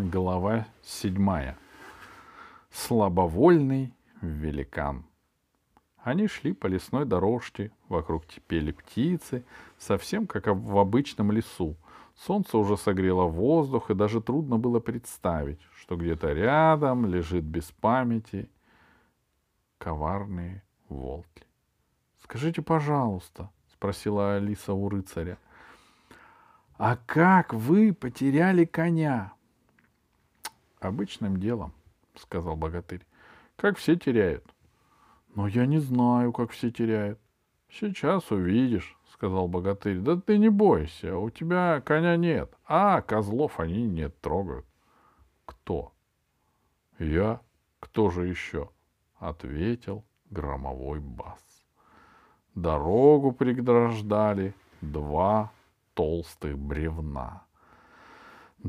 Глава седьмая. Слабовольный великан. Они шли по лесной дорожке, вокруг пели птицы, совсем как в обычном лесу. Солнце уже согрело воздух, и даже трудно было представить, что где-то рядом лежит без памяти коварные волки. «Скажите, пожалуйста», — спросила Алиса у рыцаря, — «а как вы потеряли коня?» «Обычным делом», — сказал богатырь, — «как все теряют». «Но я не знаю, как все теряют». «Сейчас увидишь», — сказал богатырь. «Да ты не бойся, у тебя коня нет, а козлов они не трогают». «Кто?» «Я? Кто же еще?» — ответил громовой бас. Дорогу преграждали два толстых бревна.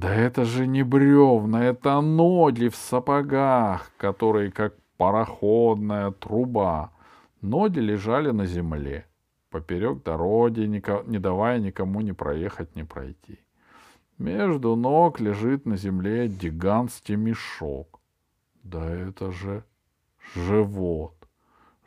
Да это же не бревна, это ноги в сапогах, которые как пароходная труба. Ноги лежали на земле, поперек дороги, не давая никому ни проехать, ни пройти. Между ног лежит на земле гигантский мешок. Да это же живот.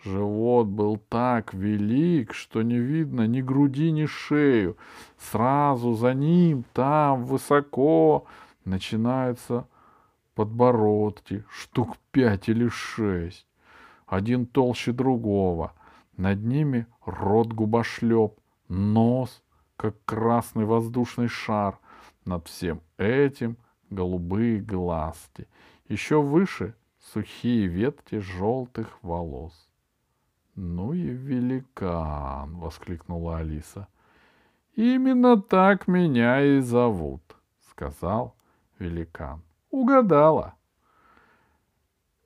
Живот был так велик, что не видно ни груди, ни шею. Сразу за ним, там, высоко, начинаются подбородки, штук пять или шесть. Один толще другого. Над ними рот губошлеп, нос, как красный воздушный шар. Над всем этим голубые глазки. Еще выше сухие ветки желтых волос. «Ну и великан!» — воскликнула Алиса. «Именно так меня и зовут», — сказал великан. «Угадала».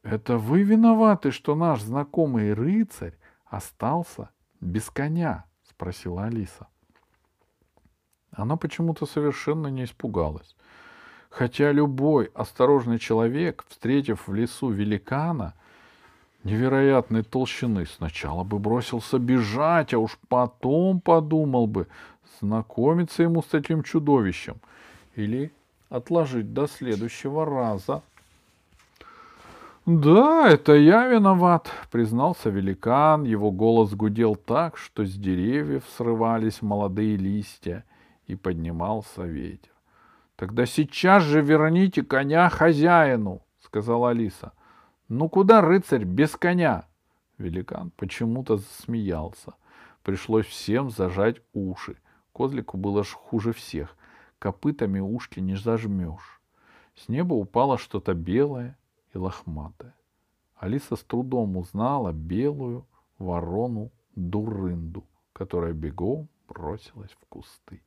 «Это вы виноваты, что наш знакомый рыцарь остался без коня?» — спросила Алиса. Она почему-то совершенно не испугалась. Хотя любой осторожный человек, встретив в лесу великана — невероятной толщины, сначала бы бросился бежать, а уж потом подумал бы, знакомиться ему с этим чудовищем или отложить до следующего раза. «Да, это я виноват», — признался великан. Его голос гудел так, что с деревьев срывались молодые листья, и поднимался ветер. «Тогда сейчас же верните коня хозяину», — сказала Алиса. Ну куда рыцарь без коня? Великан почему-то засмеялся. Пришлось всем зажать уши. Козлику было ж хуже всех. Копытами ушки не зажмешь. С неба упало что-то белое и лохматое. Алиса с трудом узнала белую ворону Дурынду, которая бегом бросилась в кусты.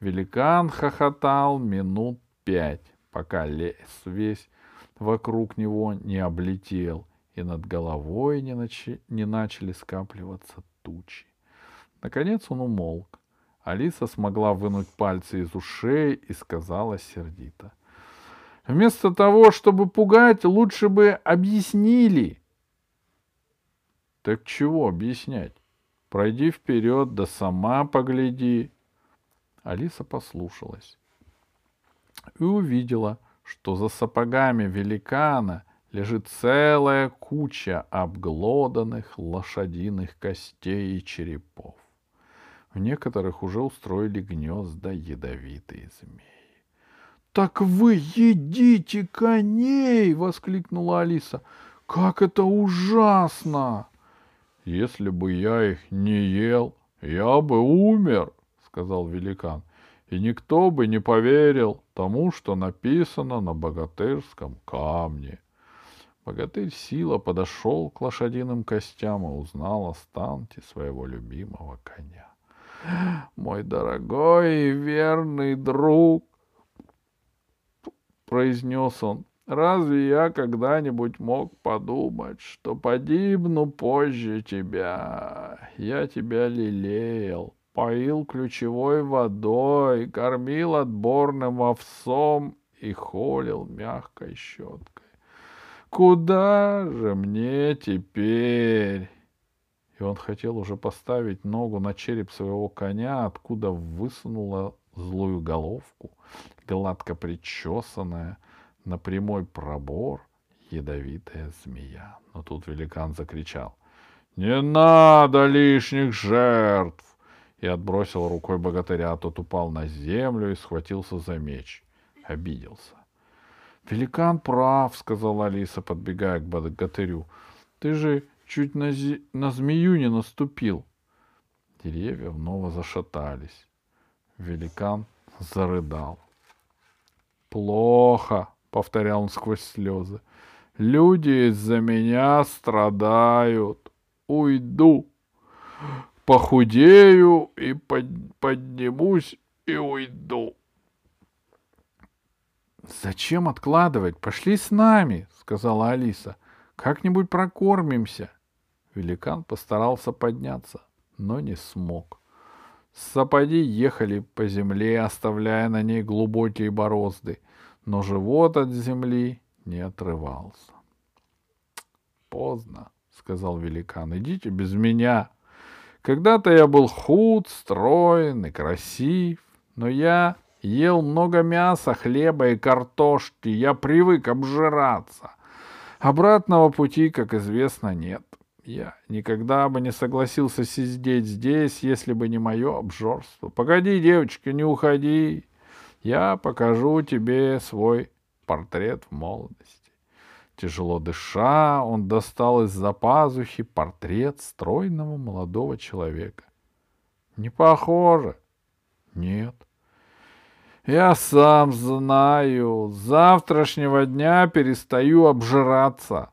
Великан хохотал минут пять, пока лес весь вокруг него не облетел, и над головой не, начи, не начали скапливаться тучи. Наконец он умолк. Алиса смогла вынуть пальцы из ушей и сказала сердито. Вместо того, чтобы пугать, лучше бы объяснили. Так чего объяснять? Пройди вперед, да сама погляди. Алиса послушалась и увидела, что за сапогами великана лежит целая куча обглоданных лошадиных костей и черепов. В некоторых уже устроили гнезда ядовитые змеи. «Так вы едите коней!» — воскликнула Алиса. «Как это ужасно!» «Если бы я их не ел, я бы умер!» — сказал великан и никто бы не поверил тому, что написано на богатырском камне. Богатырь Сила подошел к лошадиным костям и узнал останки своего любимого коня. «Мой дорогой и верный друг!» — произнес он. «Разве я когда-нибудь мог подумать, что погибну позже тебя? Я тебя лелеял, поил ключевой водой, кормил отборным овсом и холил мягкой щеткой. Куда же мне теперь? И он хотел уже поставить ногу на череп своего коня, откуда высунула злую головку, гладко причесанная, на прямой пробор ядовитая змея. Но тут великан закричал. «Не надо лишних жертв!» И отбросил рукой богатыря. Тот упал на землю и схватился за меч. Обиделся. «Великан прав», — сказала Алиса, подбегая к богатырю. «Ты же чуть на, зи... на змею не наступил». Деревья вновь зашатались. Великан зарыдал. «Плохо», — повторял он сквозь слезы. «Люди из-за меня страдают. Уйду. Похудею и под... поднимусь и уйду». «Зачем откладывать? Пошли с нами», — сказала Алиса. «Как-нибудь прокормимся». Великан постарался подняться, но не смог. Сапоги ехали по земле, оставляя на ней глубокие борозды, но живот от земли не отрывался. «Поздно», — сказал великан, — «идите без меня. Когда-то я был худ, строен и красив, но я ел много мяса, хлеба и картошки, я привык обжираться. Обратного пути, как известно, нет. Я никогда бы не согласился сидеть здесь, если бы не мое обжорство. Погоди, девочка, не уходи. Я покажу тебе свой портрет в молодости. Тяжело дыша, он достал из-за пазухи портрет стройного молодого человека. Не похоже. Нет. Я сам знаю, с завтрашнего дня перестаю обжираться.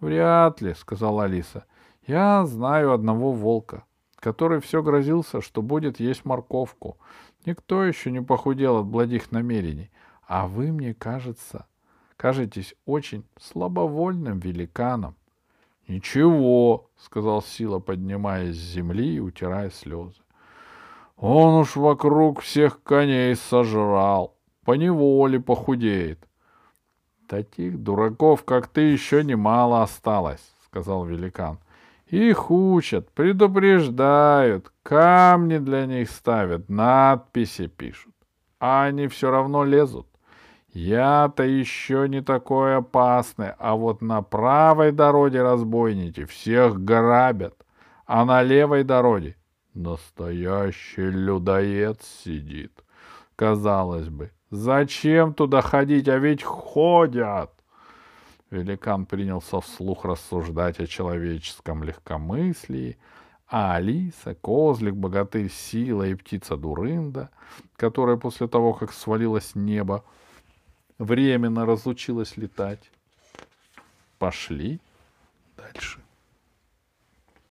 Вряд ли, сказала Алиса. Я знаю одного волка, который все грозился, что будет есть морковку. Никто еще не похудел от благих намерений. А вы, мне кажется, кажетесь очень слабовольным великаном. — Ничего, — сказал Сила, поднимаясь с земли и утирая слезы. — Он уж вокруг всех коней сожрал, поневоле похудеет. — Таких дураков, как ты, еще немало осталось, сказал великан. Их учат, предупреждают, камни для них ставят, надписи пишут. А они все равно лезут. Я-то еще не такой опасный, а вот на правой дороге разбойники всех грабят, а на левой дороге настоящий людоед сидит. Казалось бы, Зачем туда ходить, а ведь ходят. Великан принялся вслух рассуждать о человеческом легкомыслии, а Алиса, козлик, богатырь, сила и птица Дурында, которая после того, как свалилось с неба, временно разучилась летать, пошли дальше.